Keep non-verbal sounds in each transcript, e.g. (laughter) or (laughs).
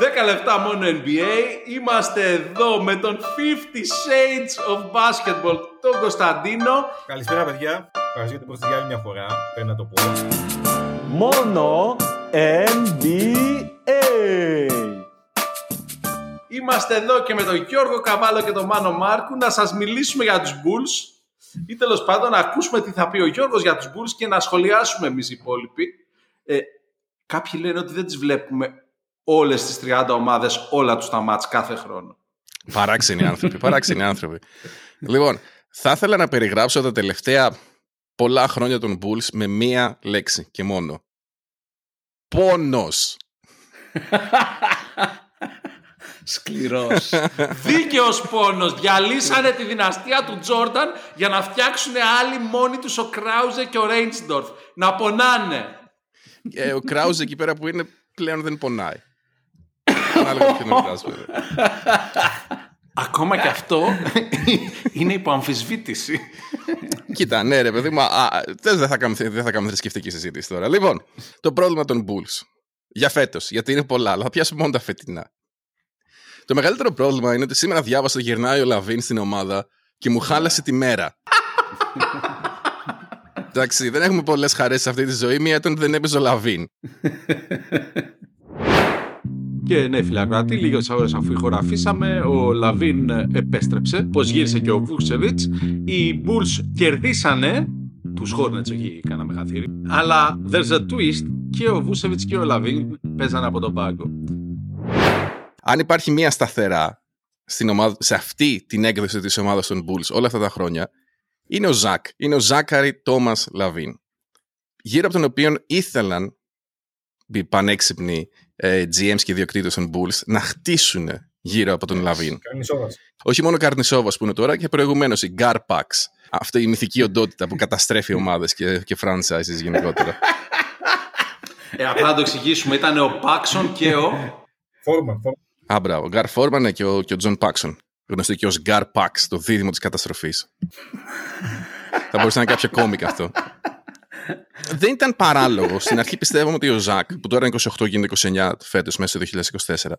10 λεπτά μόνο NBA. Είμαστε εδώ με τον 50 Shades of Basketball, τον Κωνσταντίνο. Καλησπέρα, παιδιά. Ευχαριστώ γιατί για άλλη μια φορά. Πρέπει να το πω. Μόνο NBA. Είμαστε εδώ και με τον Γιώργο Καβάλο και τον Μάνο Μάρκου να σας μιλήσουμε για τους Bulls ή τέλος πάντων να ακούσουμε τι θα πει ο Γιώργος για τους Bulls και να σχολιάσουμε εμείς οι υπόλοιποι. Ε, κάποιοι λένε ότι δεν τις βλέπουμε όλες τις 30 ομάδες, όλα τους τα μάτς κάθε χρόνο. Παράξενοι άνθρωποι, παράξενοι άνθρωποι. λοιπόν, θα ήθελα να περιγράψω τα τελευταία πολλά χρόνια των Bulls με μία λέξη και μόνο. Πόνος. (laughs) Σκληρός. Δίκαιος πόνος. Διαλύσανε τη δυναστεία του Τζόρνταν για να φτιάξουν άλλοι μόνοι τους ο Κράουζε και ο Ρέιντσντορφ. Να πονάνε. Ε, ο Κράουζε εκεί πέρα που είναι πλέον δεν πονάει. Ανάλογα (laughs) Ακόμα και αυτό είναι υπό αμφισβήτηση. Κοίτα, ναι ρε παιδί μου, δεν θα κάνουμε, δεν θα κάνουμε θρησκευτική συζήτηση τώρα. Λοιπόν, το πρόβλημα των Bulls για φέτος, γιατί είναι πολλά, αλλά θα πιάσουμε μόνο τα φετινά. Το μεγαλύτερο πρόβλημα είναι ότι σήμερα διάβασα γυρνάει ο Λαβίν στην ομάδα και μου χάλασε τη μέρα. (laughs) Εντάξει, δεν έχουμε πολλές χαρές σε αυτή τη ζωή. Μία ήταν δεν έπαιζε ο Λαβίν. (laughs) Και ναι, φίλε ακροατή, λίγες ώρες αφού ηχογραφήσαμε, ο Λαβίν επέστρεψε. Πώς γύρισε και ο Βούσεβιτς. Οι Bulls κερδίσανε. Τους Hornets, όχι κάνα χαΐρι. Αλλά there's a twist και ο Βούσεβιτς και ο Λαβίν παίζανε από τον πάγκο αν υπάρχει μία σταθερά στην ομάδα, σε αυτή την έκδοση της ομάδας των Bulls όλα αυτά τα χρόνια, είναι ο Ζακ. Είναι ο Ζάκαρη Τόμας Λαβίν. Γύρω από τον οποίο ήθελαν οι πανέξυπνοι ε, GMs και ιδιοκτήτες των Bulls να χτίσουν γύρω από τον Λαβίν. Όχι μόνο Καρνισόβας που είναι τώρα και προηγουμένως η Garpax. Αυτή η μυθική οντότητα που καταστρέφει (laughs) ομάδες και, και franchises γενικότερα. Ε, απλά να το εξηγήσουμε, ήταν ο Πάξον και ο... Φόρμαν. Α, μπράβο. Γκάρ Φόρμαν και ο, και ο Τζον Πάξον. Γνωστό και ως Γκάρ Πάξ, το δίδυμο της καταστροφής. Θα μπορούσε να είναι κάποιο κόμικ αυτό. Δεν ήταν παράλογο. Στην αρχή πιστεύαμε ότι ο Ζακ, που τώρα είναι 28 γίνεται 29 φέτος, μέσα στο 2024,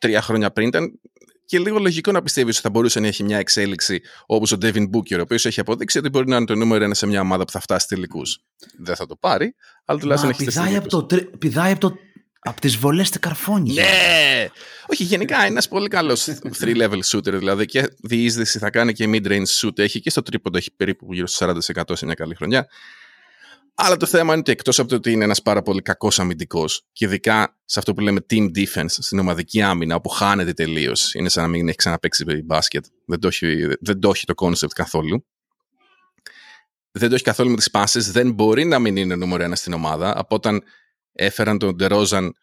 τρία χρόνια πριν ήταν και λίγο λογικό να πιστεύεις ότι θα μπορούσε να έχει μια εξέλιξη όπως ο Ντέβιν Μπούκερ, ο οποίος έχει αποδείξει ότι μπορεί να είναι το νούμερο ένα σε μια ομάδα που θα φτάσει τελικούς. Δεν θα το πάρει, αλλά τουλάχιστον έχει πηδάει από, το, πηδάει από το από τις βολές του καρφώνει. Ναι! Όχι, γενικά είναι ένας πολύ καλός 3-level shooter. Δηλαδή και διείσδυση θα κάνει και mid-range shoot. Έχει και στο τρίποντο έχει περίπου γύρω στο 40% σε μια καλή χρονιά. Αλλά το θέμα είναι ότι εκτός από το ότι είναι ένας πάρα πολύ κακός αμυντικός και ειδικά σε αυτό που λέμε team defense, στην ομαδική άμυνα, όπου χάνεται τελείως, είναι σαν να μην έχει ξαναπέξει μπάσκετ. Δεν το έχει, δεν το, έχει το concept καθόλου. Δεν το έχει καθόλου με τις πάσει. Δεν μπορεί να μην είναι νούμερο ένα στην ομάδα. Από όταν έφεραν τον Ντερόζαν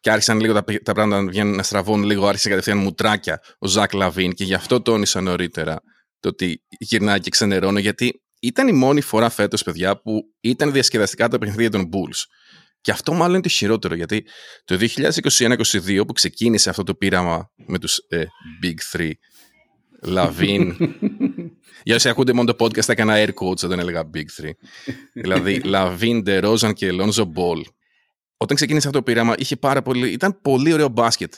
και άρχισαν λίγο τα, τα πράγματα να βγαίνουν να στραβούν λίγο, άρχισε κατευθείαν μουτράκια ο Ζακ Λαβίν και γι' αυτό τόνισα νωρίτερα το ότι γυρνάει και ξενερώνω γιατί ήταν η μόνη φορά φέτος παιδιά που ήταν διασκεδαστικά τα παιχνίδια των Bulls. Και αυτό μάλλον είναι το χειρότερο γιατί το 2021-2022 που ξεκίνησε αυτό το πείραμα με τους ε, Big Three Λαβίν. (laughs) Για όσοι ακούτε μόνο το podcast, έκανα air quotes όταν έλεγα Big Three. δηλαδή, (laughs) Λαβίν, Ντερόζαν και Lonzo Ball όταν ξεκίνησε αυτό το πείραμα, είχε πάρα πολύ, ήταν πολύ ωραίο μπάσκετ.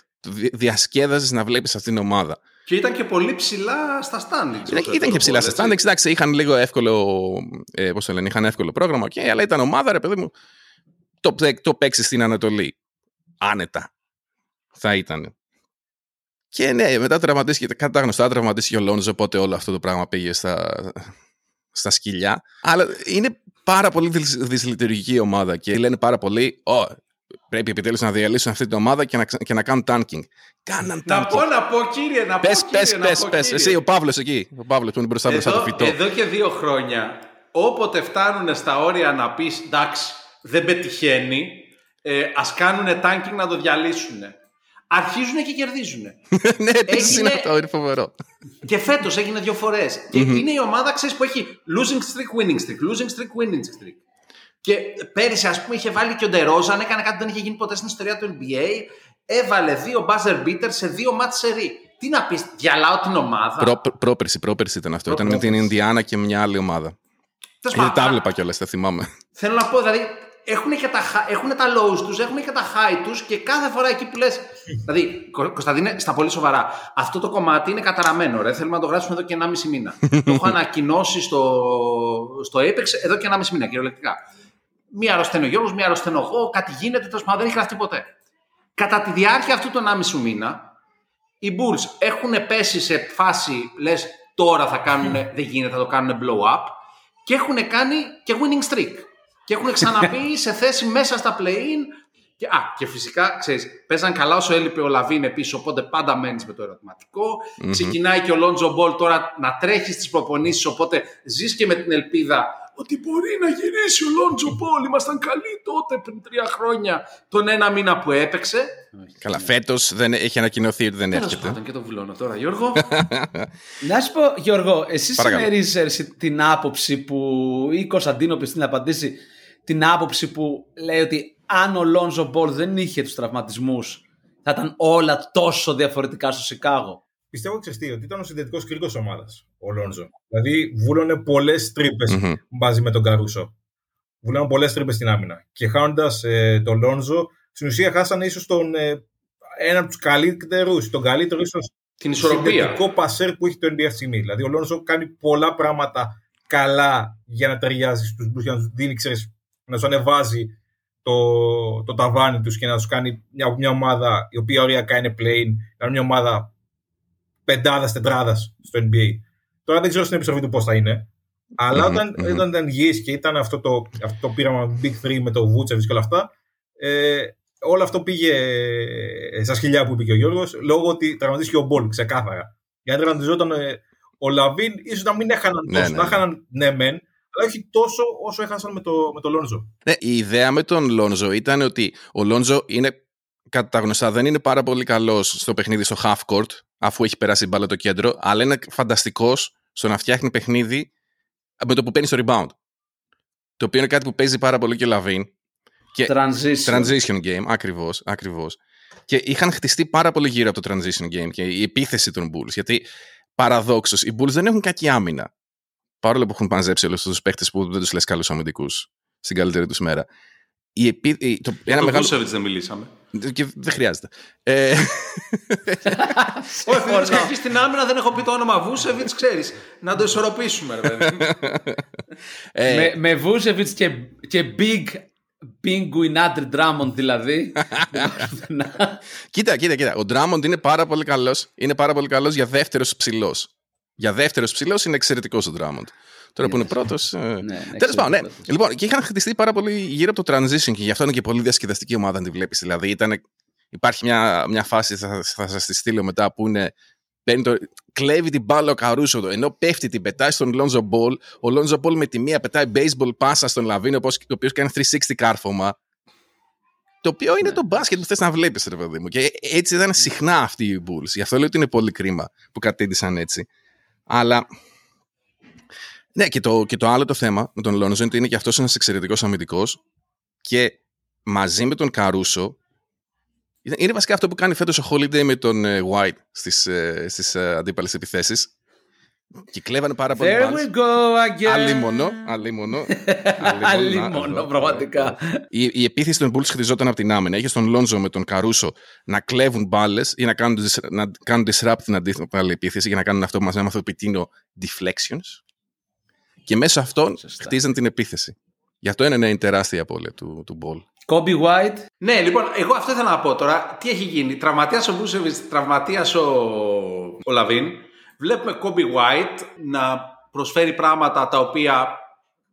Διασκέδαζες να βλέπεις αυτήν την ομάδα. Και ήταν και πολύ ψηλά στα standings. Ήταν, ήταν και ψηλά στα standings. Εντάξει, είχαν λίγο εύκολο, ε, πώς το λένε, είχαν εύκολο πρόγραμμα, okay, αλλά ήταν ομάδα, ρε παιδί μου, το, το παίξεις στην Ανατολή. Άνετα. Θα ήταν. Και ναι, μετά τραυματίστηκε, κατά γνωστά τραυματίστηκε ο Λόνζο, οπότε όλο αυτό το πράγμα πήγε στα, στα σκυλιά. Αλλά είναι πάρα πολύ δυσλειτουργική ομάδα και λένε πάρα πολύ, oh, πρέπει επιτέλους να διαλύσουν αυτή την ομάδα και να, και να κάνουν tanking. Κάναν tanking. Να πω, να πω κύριε, να πες, πω πες, κύριε. Πες, πες, Εσύ, ο Παύλος εκεί, ο Παύλος που είναι μπροστά εδώ, το φυτό. Εδώ και δύο χρόνια, όποτε φτάνουν στα όρια να πεις, εντάξει, δεν πετυχαίνει, ε, ας κάνουν tanking να το διαλύσουν αρχίζουν και κερδίζουν. (laughs) ναι, επίση είναι αυτό, είναι φοβερό. Και φέτος έγινε δύο φορές. Και είναι η ομάδα, ξέρεις, που έχει losing streak, winning streak, losing streak, winning streak. Και πέρυσι, ας πούμε, είχε βάλει και ο Ντερόζαν, έκανε κάτι που δεν είχε γίνει ποτέ στην ιστορία του NBA. Έβαλε δύο buzzer beaters σε δύο μάτς σερί. Τι να πεις, διαλάω την ομάδα. Προ, πρόπερση, πρόπερση ήταν αυτό. Ήταν με την Ινδιάνα και μια άλλη ομάδα. Δεν τα βλέπα κιόλας, τα θυμάμαι. Θέλω να πω, δηλαδή, έχουν και τα, χα- έχουν τα lows τους, έχουν και τα high τους και κάθε φορά εκεί που λες... δηλαδή, Κω- Κωνσταντίνε, στα πολύ σοβαρά, αυτό το κομμάτι είναι καταραμένο, ρε. Θέλουμε να το γράψουμε εδώ και 1,5 μήνα. (laughs) το έχω ανακοινώσει στο, στο Apex εδώ και 1,5 μήνα, κυριολεκτικά. Μία αρρωσταίνει ο Γιώργος, μία αρρωσταίνω εγώ, κάτι γίνεται, τέλος πάντων δεν έχει γραφτεί ποτέ. Κατά τη διάρκεια αυτού των 1,5 μήνα, οι Bulls έχουν πέσει σε φάση, λες τώρα θα κάνουν, δεν γίνεται, θα το κάνουν blow up και έχουν κάνει και winning streak. Και έχουν ξαναμπεί (laughs) σε θέση μέσα στα play-in. Και, α, και φυσικά, ξέρεις, παίζαν καλά όσο έλειπε ο Λαβίν πίσω, οπότε πάντα μένεις με το ερωτηματικό Ξεκινάει και ο Λόντζο Μπολ τώρα να τρέχει στις προπονήσεις, οπότε ζεις και με την ελπίδα ότι μπορεί να γυρίσει ο Λόντζο Μπολ. Ήμασταν καλοί τότε πριν τρία χρόνια, τον ένα μήνα που έπαιξε. Καλά, φέτος δεν έχει ανακοινωθεί ότι δεν Τέλος έρχεται. πάντων και το βουλώνω τώρα, Γιώργο. (laughs) Να σου πω, Γιώργο, εσύ Παρακαλώ. συμμερίζεσαι την άποψη που ή η Κωνσταντίνο πει να απαντήσει την άποψη που λέει ότι αν ο Λόνζο Μπολ δεν είχε τους τραυματισμούς θα ήταν όλα τόσο διαφορετικά στο Σικάγο; Πιστεύω ξέρεις τι, ότι ήταν ο συνδετικός κρίκος ομάδας ο Λόντζο. Δηλαδή βούλωνε πολλές τρύπες Μμμ. μαζί με τον Καρούσο. Βούλωνε πολλές τρύπες στην άμυνα. Και χάνοντας ε, τον Λόντζο, στην ουσία χάσανε ίσως τον ε, ένα από τους καλύτερους, τον καλύτερο ίσως την ισορροπία. συνδετικό πασέρ που έχει το NBA αυτή τη στιγμή. Δηλαδή ο Λόντζο κάνει πολλά πράγματα καλά για να ταιριάζει στους Bulls, για να τους δίνει, ξέρεις, να τους ανεβάζει το, το ταβάνι τους και να τους κάνει μια, μια ομάδα η οποία οριακά είναι playing, να είναι μια ομάδα πεντάδας, τετράδας στο NBA. Τώρα δεν ξέρω στην επιστροφή του πώς θα είναι. Αλλά Μμμ, όταν, μμμ. όταν ήταν υγιής και ήταν αυτό το, αυτό το πείραμα Big 3 με το Vucevic και όλα αυτά, ε, όλο αυτό πήγε ε, στα σκυλιά που είπε και ο Γιώργος, λόγω ότι τραυματίστηκε ο Μπολ, ξεκάθαρα. Γιατί αν τραυματιζόταν ε, ο Λαβίν, ίσως να μην έχαναν Ναι, τόσο. ναι. Να έχαναν ναι, μεν, αλλά όχι τόσο όσο έχασαν με το, με το Λόνζο. Ναι, η ιδέα με τον Λόνζο ήταν ότι ο Λόνζο είναι κατά τα γνωστά δεν είναι πάρα πολύ καλός στο παιχνίδι στο half court, αφού έχει περάσει η μπάλα το κέντρο, αλλά είναι φανταστικός στο να φτιάχνει παιχνίδι με το που παίρνεις στο rebound. Το οποίο είναι κάτι που παίζει πάρα πολύ και ο Λαβίν. Και Transition. transition game, ακριβώς. Ακριβώς. Και είχαν χτιστεί πάρα πολύ γύρω από το transition game και η επίθεση των Bulls. Γιατί παραδόξως οι Bulls δεν έχουν κακή άμυνα. Παρόλο που έχουν πανζέψει όλους τους παίχτε που δεν τους λες καλούς αμυντικούς στην καλύτερη τους μέρα. Η επί... η- το... Για Ένα τον μεγάλο. Βούσεβιτς δεν μιλήσαμε. Και δεν χρειάζεται. Ε... (laughs) Όχι, επειδή έχει πει στην άμυνα, δεν έχω πει το όνομα Βούσεβιτς, ξέρεις. Να το ισορροπήσουμε, ρε παιδί. (laughs) ε, με, με Βούσεβιτς και, και Big Penguin Άντρι Drummond δηλαδή. (laughs) Κοίτα, κοίτα, κοίτα. Ο Drummond είναι πάρα πολύ καλός. Είναι πάρα πολύ καλός για δεύτερος ψηλός. Για δεύτερος ψηλός είναι εξαιρετικός ο Drummond. Τώρα που είναι πρώτος. ναι, Τέλος πάντων, ναι. εξαιρετικός. Λοιπόν, και είχαν χτιστεί πάρα πολύ γύρω από το transition και γι' αυτό είναι και πολύ διασκεδαστική ομάδα, αν τη βλέπεις. Δηλαδή, ήταν, υπάρχει μια, μια φάση, θα, θα σας τη στείλω μετά, που είναι. Παίρνει το, κλέβει την μπάλα ο Καρούσο, ενώ πέφτει την πετάει στον Λόνζο Μπολ. Ο Λόνζο Μπολ με τη μία πετάει baseball πάσα στον Λαβίν, ο οποίος κάνει 360 κάρφωμα. Το οποίο Ναι. είναι το μπάσκετ που θες να βλέπεις, ρε παιδί μου. Και έτσι ήταν συχνά αυτοί οι Bulls. Γι' αυτό λέω ότι είναι πολύ κρίμα που κατέντησαν έτσι. Αλλά. Ναι, και το, και το άλλο το θέμα με τον Λόνζο είναι ότι είναι και αυτός ένας εξαιρετικός αμυντικός και μαζί με τον Καρούσο. είναι- Είναι βασικά αυτό που κάνει φέτος ο Holiday με τον ε, White στις ε, στις, ε, αντίπαλες επιθέσεις. Και κλέβανε πάρα πολύ There μπάλες. we go again. Αλίμονο, αλίμονο. Αλίμονο, πραγματικά. Η, η επίθεση των Bulls χτιζόταν από την άμυνα. Είχε τον Λόντζο με τον Καρούσο να κλέβουν μπάλες ή να κάνουν, dis- να κάνουν disrupt την αντίθετη επίθεση για να κάνουν αυτό που μας έμαθε ο Πιτίνο deflections. Και μέσω αυτών Σωστά. χτίζαν την επίθεση. Γι' αυτό είναι, ναι, είναι τεράστια απώλεια του, του Ball. Coby White. ναι, λοιπόν, εγώ αυτό ήθελα να πω τώρα. Τι έχει γίνει; Τραυματίας ο Βούσεβιτς, τραυματίας ο, ο Λαβίν. Βλέπουμε Coby White να προσφέρει πράγματα τα οποία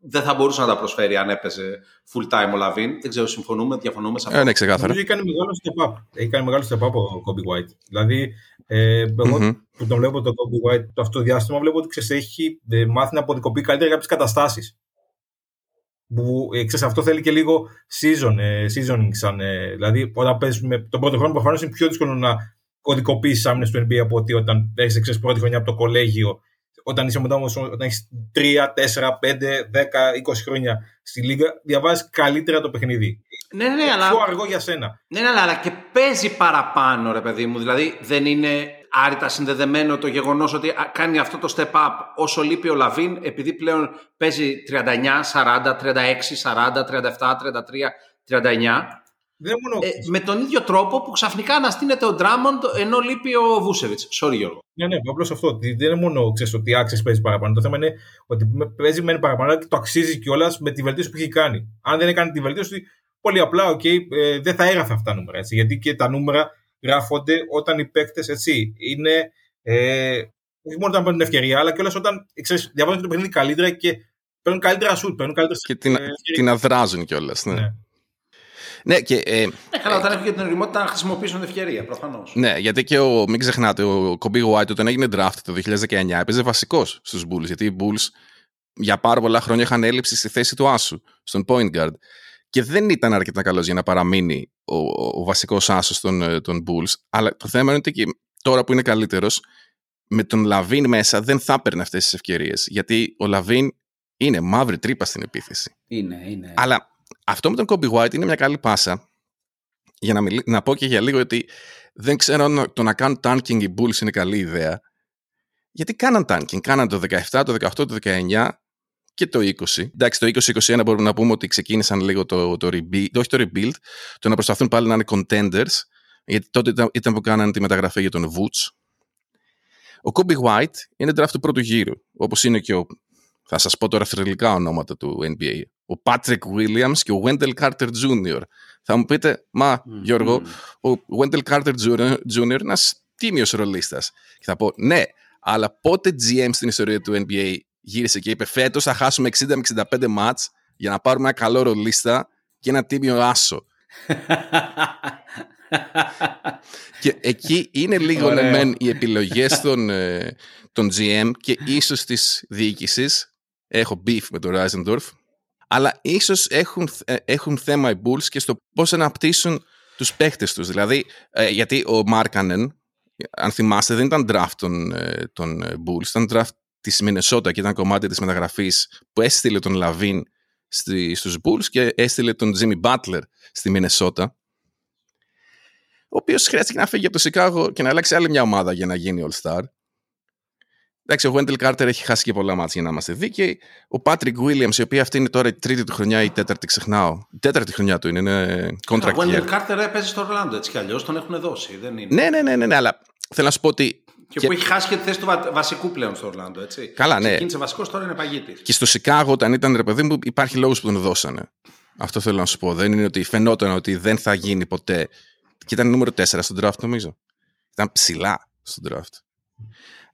δεν θα μπορούσε να τα προσφέρει αν έπαιζε full time ο Λαβίν. Δεν ξέρω, συμφωνούμε, διαφωνούμε σε αυτό. Ε, ναι, ξεκάθαρα. Νομίζω έχει κάνει μεγάλο step up. Έχει κάνει μεγάλο step up ο Coby White. Δηλαδή, ε, εγώ Μμμ. που τον βλέπω τον Coby White το αυτό το διάστημα, βλέπω ότι ξέρεις, έχει ε, μάθει να αποκωδικοποιεί καλύτερα κάποιες καταστάσεις. Που ε, ξέρεις, αυτό θέλει και λίγο season, ε, seasoning. Σαν, ε, δηλαδή, όταν παίζεις με τον πρώτο χρόνο, προφανώς είναι πιο δύσκολο να κωδικοποιήσει άμυνες του NBA από ότι όταν έχεις ξέρεις, πρώτη χρονιά από το κολέγιο. Όταν είσαι μετά όμως, όταν έχεις 3, 4, 5, 10, 20 χρόνια στη λίγα, διαβάζεις καλύτερα το παιχνίδι. Ναι, ναι, ναι, αλλά, Πιο αργό για σένα. ναι, ναι, αλλά και παίζει παραπάνω, ρε παιδί μου. Δηλαδή δεν είναι άρρητα συνδεδεμένο το γεγονός ότι α, κάνει αυτό το step up όσο λείπει ο Λαβίν επειδή πλέον παίζει 39, 40, 36, 40, 37, 33, 39 Δεν μόνο. ε, με τον ίδιο τρόπο που ξαφνικά ανασταίνεται ο Ντράμοντ ενώ λείπει ο Βούσεβιτς. Sorry Γιώργο. Ναι, ναι, απλώς αυτό. ότι Δεν είναι μόνο ξέρεις, ότι άξια παίζει παραπάνω. Το θέμα είναι ότι παίζει μένει παραπάνω και το αξίζει κιόλας με τη βελτίωση που έχει κάνει. Αν δεν έκανε τη βελτίωση, πολύ απλά, οκ, ε, δεν θα έγραφε αυτά τα νούμερα. Έτσι, γιατί και τα νούμερα γράφονται όταν οι παίκτες είναι. Ε, όχι μόνο όταν παίρνουν ευκαιρία, αλλά κιόλας όταν ξέρεις, διαβάζουν το παιχνίδι καλύτερα και παίρνουν καλύτερα σουτ. Παίρνουν καλύτερα Και την, την αδράζουν κιόλας. Ναι. Ναι. Ναι, και ε, Ναι, καλά, όταν έχει και την οριμότητα να χρησιμοποιήσουν ευκαιρία, προφανώς. Ναι, γιατί και ο, μην ξεχνάτε, ο Kobe White όταν έγινε draft το 2019 έπαιζε βασικός στους Bulls. Γιατί οι Bulls για πάρα πολλά χρόνια είχαν έλλειψη στη θέση του Άσου, στον point guard. Και δεν ήταν αρκετά καλός για να παραμείνει ο, ο βασικός Άσος των, ε, των Bulls. Αλλά το θέμα είναι ότι και τώρα που είναι καλύτερος, με τον Λαβίν μέσα δεν θα έπαιρνε αυτές τις ευκαιρίες. Γιατί ο Λαβίν είναι μαύρη τρύπα στην επίθεση. Είναι, είναι. Αλλά αυτό με τον Coby White είναι μια καλή πάσα για να, μιλ... να πω και για λίγο ότι δεν ξέρω αν το να κάνουν tanking οι Bulls είναι καλή ιδέα. Γιατί κάναν tanking. Κάναν το 17, το 18, το 19 και το 20. Εντάξει, το 20-21 μπορούμε να πούμε ότι ξεκίνησαν λίγο το, το rebuild, όχι το rebuild, το να προσπαθούν πάλι να είναι contenders, γιατί τότε ήταν, ήταν που κάνανε τη μεταγραφή για τον Woods. Ο Kobe White είναι draft του πρώτου γύρου, όπως είναι και ο, θα σας πω τώρα θρηλυκά ονόματα του NBA. Ο Patrick Williams και ο Wendell Carter Jr. Θα μου πείτε, μα Γιώργο, ο Wendell Carter Jr. είναι ένας τίμιος ρολίστας. Και θα πω, ναι, αλλά πότε GM στην ιστορία του NBA γύρισε και είπε φέτος θα χάσουμε 60 με 65 μάτς για να πάρουμε ένα καλό ρολίστα και ένα τίμιο άσο. Και εκεί είναι λίγο Ωραίο. ναι, μεν οι επιλογές των, ε, των GM και ίσως της διοίκησης. Έχω beef με τον Reisendorf. Αλλά ίσως έχουν, ε, έχουν θέμα οι Bulls και στο πώς αναπτύσσουν τους παίχτες τους. Δηλαδή, ε, γιατί ο Μάρκανεν, αν θυμάστε, δεν ήταν draft των, ε, των ε, Bulls, ήταν draft της Μινεσότα και ήταν κομμάτι της μεταγραφής που έστειλε τον Λαβίν στη, στους Bulls και έστειλε τον Jimmy Butler στη Μινεσότα ο οποίος χρειάστηκε να φύγει από το Σικάγο και να αλλάξει άλλη μια ομάδα για να γίνει All-Star. Εντάξει, ο Wendell Carter έχει χάσει και πολλά μάτια για να είμαστε δίκαιοι. Ο Patrick Williams, η οποία αυτή είναι τώρα η τρίτη του χρονιά ή η τέταρτη, ξεχνάω. Η τέταρτη χρονιά του είναι, είναι contract Ο year. Wendell Carter έπαιζε στο Ορλάντο έτσι κι αλλιώς, τον έχουν δώσει. Δεν είναι. Ναι, ναι, ναι, ναι, ναι, αλλά θέλω να σου πω ότι. Και, και- που έχει χάσει και τη θέση του βα- βασικού πλέον στο Ορλάντο, έτσι. Καλά, ναι. Ξεκίνησε βασικός, τώρα είναι παγίτης. Και στο Σικάγο, όταν ήταν ρε παιδί μου, υπάρχει λόγος που τον δώσανε. Αυτό θέλω να σου πω. Δεν είναι ότι φαινόταν ότι δεν θα γίνει ποτέ. Και ήταν νούμερο 4 στον draft, νομίζω. Ήταν ψηλά στον draft.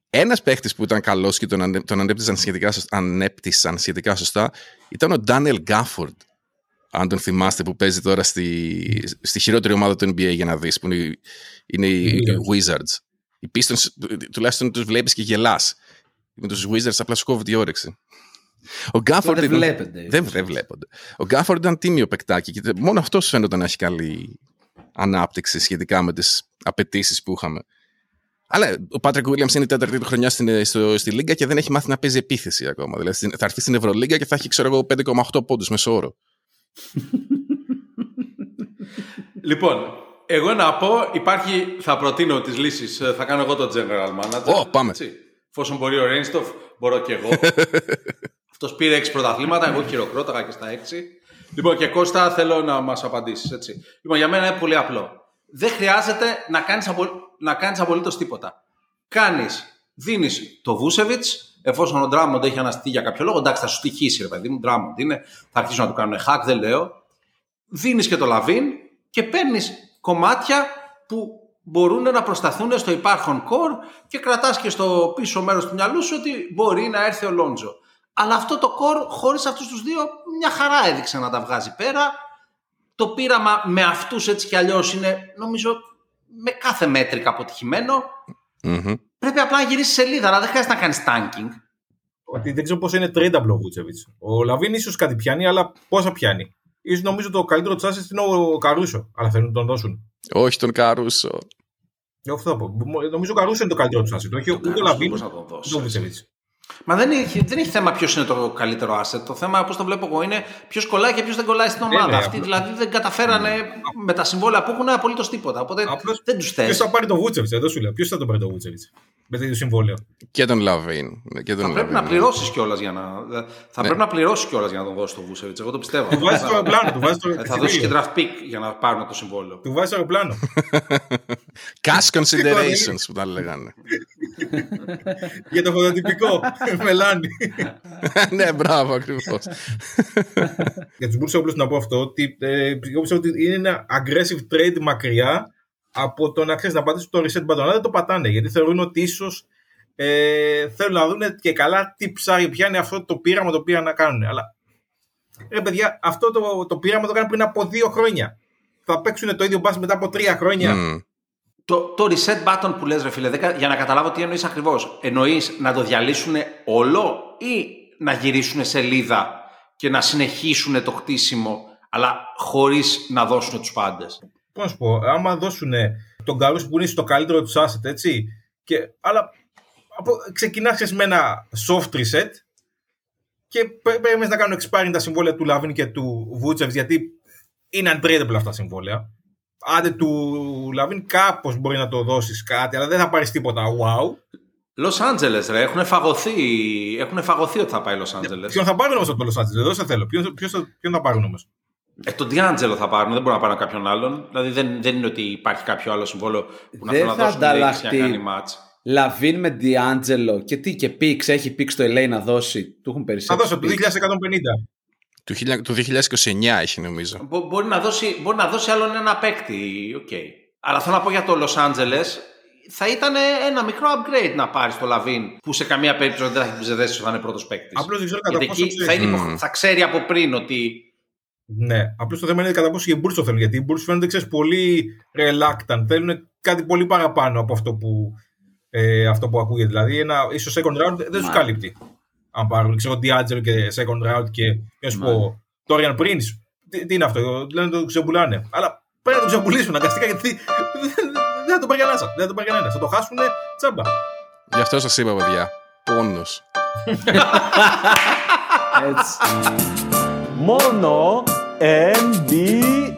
Ένας παίχτης που ήταν καλός και τον, ανε- τον ανέπτυσαν, σχετικά, σωσ- ανέπτυσαν σχετικά σωστά ήταν ο Ντάνιελ Γκάφορντ. Αν τον θυμάστε που παίζει τώρα στη, στη χειρότερη ομάδα του NBA για να δεις, που είναι, οι- είναι οι Wizards. Οι Pistons, του- τουλάχιστον τους βλέπεις και γελάς. Με τους Wizards απλά σου κόβει τη όρεξη. Ο Γκάφορντ δεν ήταν- βλέπετε. Δεν, δεν βλέπονται. Ο Γκάφορντ ήταν τίμιο παικτάκι και μόνο αυτός φαίνεται να έχει καλή ανάπτυξη σχετικά με τις απαιτήσεις που είχαμε. Αλλά ο Πάτρικ Williams είναι η τέταρτη του χρονιά στην, στο, στη Λίγκα και δεν έχει μάθει να παίζει επίθεση ακόμα. Δηλαδή στην- θα έρθει στην Ευρωλίγκα και θα έχει, ξέρω εγώ, 5,8 πόντους μεσόωρο. Λοιπόν, εγώ να πω, υπάρχει, θα προτείνω τις λύσεις, θα κάνω εγώ το general manager. Ω, πάμε. Έτσι. Εφόσον μπορεί ο Ρέινστοφ, μπορώ και εγώ. (laughs) Αυτός πήρε 6 πρωταθλήματα, εγώ χειροκρόταγα και στα 6. Λοιπόν, και Κώστα, θέλω να μας απαντήσεις, έτσι. Λοιπόν, για μένα είναι πολύ απλό. Δεν χρειάζεται να κάνεις, απο... να κάνεις απολύτως τίποτα. Κάνεις, δίνεις το Βούσεβιτς, εφόσον ο Ντράμοντ έχει αναστεί για κάποιο λόγο, εντάξει, θα σου στοιχήσει, ρε παιδί μου, Ντράμοντ είναι, θα αρχίσουν να του κάνουν hack, δεν λέω δίνεις και το λαβίν και παίρνεις κομμάτια που μπορούν να προσταθούν στο υπάρχον κορ και κρατάς και στο πίσω μέρος του μυαλού σου ότι μπορεί να έρθει ο Λόντζο. Αλλά αυτό το κορ χωρίς αυτούς τους δύο μια χαρά έδειξε να τα βγάζει πέρα. Το πείραμα με αυτούς έτσι κι αλλιώς είναι νομίζω με κάθε μέτρικα αποτυχημένο. Μμμ. Πρέπει απλά να γυρίσεις σελίδα, αλλά δεν χρειάζεται να κάνεις tanking. Ότι δεν ξέρω πόσο είναι tradable ο Βούτσεβιτς. Ο Λαβίν ίσως κάτι πιάνει, αλλά πόσα πιάνει; Ίσως νομίζω το καλύτερό τους asset είναι ο Καρούσο, αλλά θέλουν να τον δώσουν. Όχι τον Καρούσο. Εγώ αυτό θα πω. Νομίζω ο Καρούσο είναι το καλύτερό τους asset. Όχι ούτε ο Λαβίν, Πώς να ούτε τον ο δώσεις. Βούτσεβιτς. Μα δεν έχει, δεν έχει θέμα ποιος είναι το καλύτερο asset. Το θέμα, όπως το βλέπω εγώ, είναι ποιος κολλάει και ποιος δεν κολλάει στην ομάδα. ναι, Αυτοί απλά- δηλαδή δεν καταφέρανε με τα συμβόλαια που έχουν απολύτως τίποτα. Οπότε Απλώς δεν τους θες. Ποιος θα πάρει τον Βούτσεβιτς, εδώ σου λέω. Ποιος θα τον πάρει τον Βούτσεβιτς με τέτοιο συμβόλαιο; Και τον Λαβίν. Και τον Θα πρέπει Λαβίν. να πληρώσεις κιόλας για να. Θα Ναι. πρέπει να πληρώσεις κιόλας για να τον δώσεις τον Βούτσεβιτς. Εγώ το πιστεύω. Του βάζεις το αεροπλάνο, του βάζεις το Ε, Θα δώσεις και εισιτήριο. draft pick για να πάρουν το συμβόλαιο. Του βάζεις το αεροπλάνο. (laughs) Cash considerations που τα λέγανε. Για το φωτοτυπικό. Μελάνι. ναι, μπράβο, ακριβώς. Για τους Bulls απλώς να πω αυτό ότι ε, εγώ πιστεύω ότι είναι ένα aggressive trade μακριά από το να ξέρεις να πατήσουν το reset button. Αλλά δεν το πατάνε γιατί θεωρούν ότι ίσως ε, θέλουν να δουν και καλά τι ψάρι πιάνει αυτό το πείραμα το οποίο να κάνουν. Αλλά ρε παιδιά, αυτό το, το πείραμα το κάνουν πριν από δύο χρόνια. Θα παίξουν το ίδιο μπάσκετ μετά από τρία χρόνια. Μμ. Το, το reset button που λες ρε φίλε, δεν κα- για να καταλάβω τι εννοείς ακριβώς. Εννοείς να το διαλύσουν όλο ή να γυρίσουν σελίδα και να συνεχίσουν το χτίσιμο αλλά χωρίς να δώσουν τους πάντες; Πώς να σου πω, άμα δώσουν τον Καρούσο που είναι το καλύτερό τους asset, έτσι. Και, αλλά από, ξεκινάς με ένα soft reset και πέ- περιμένεις να κάνουν expiring τα συμβόλαια του Λαβίν και του Βούτσεβιτς γιατί είναι untradeable αυτά τα συμβόλαια. Άντε του Λαβίν κάπως μπορεί να το δώσεις κάτι, αλλά δεν θα πάρεις τίποτα wow. Los Angeles ρε, έχουν φαγωθεί, έχουν φαγωθεί ότι θα πάει Los Angeles. Ποιον θα πάρουν όμως από το Los Angeles, εδώ σε θέλω. Ποιον, ποιος θα- ποιον θα πάρουν όμως; Ε, τον D'Angelo θα πάρουν, δεν μπορούν να πάρουν κάποιον άλλον. Δηλαδή δεν, δεν είναι ότι υπάρχει κάποιο άλλο συμβόλαιο που να Δεν θέλουν να θα δώσουν λέξη ανταλλαχτεί. για να κάνει match. Λαβίν με D'Angelo και τι και picks, έχει picks το LA να δώσει. Του έχουν Θα περισσέψει. δώσω το picks. 2150. Του, χιλια- του 2029 έχει νομίζω. Μπο- μπορεί, να δώσει, μπορεί να δώσει άλλον ένα παίκτη, οκ. Αλλά θέλω να πω για το Los Angeles, θα ήταν ένα μικρό upgrade να πάρεις το Λαβίν, που σε καμία περίπτωση δεν θα έχει ψευδαίσθηση ότι θα είναι πρώτος παίκτης. Απλώς δεν ξέρω κατά Γιατί πόσο εκεί ξέρεις. θα, είναι Μμμ. υπο- θα ξέρει από πριν ότι. Ναι, απλώς το θέμα είναι κατά πόσο οι Bulls το θέλουν. Γιατί οι Bulls φαίνονται ξέρεις, πολύ reluctant. Θέλουν κάτι πολύ παραπάνω από αυτό που, ε, αυτό που ακούγεται. Δηλαδή, ένα ίσως second round δεν τους Μα. Κάλυπτει. Αν πάρουν, ξέρω, D'Angelo και second round και να σου Μα. πω, Dorian Prince. Τι, τι είναι αυτό, λένε το ξεπουλάνε. Αλλά πρέπει να το ξεπουλήσουν αναγκαστικά γιατί δεν, δεν θα το πάρει κανένα. Δεν θα το πάρει κανένας. Θα το χάσουν τσάμπα. Γι' αυτό σας είπα, παιδιά. Πόνος. Έτσι. Μόνο NBA.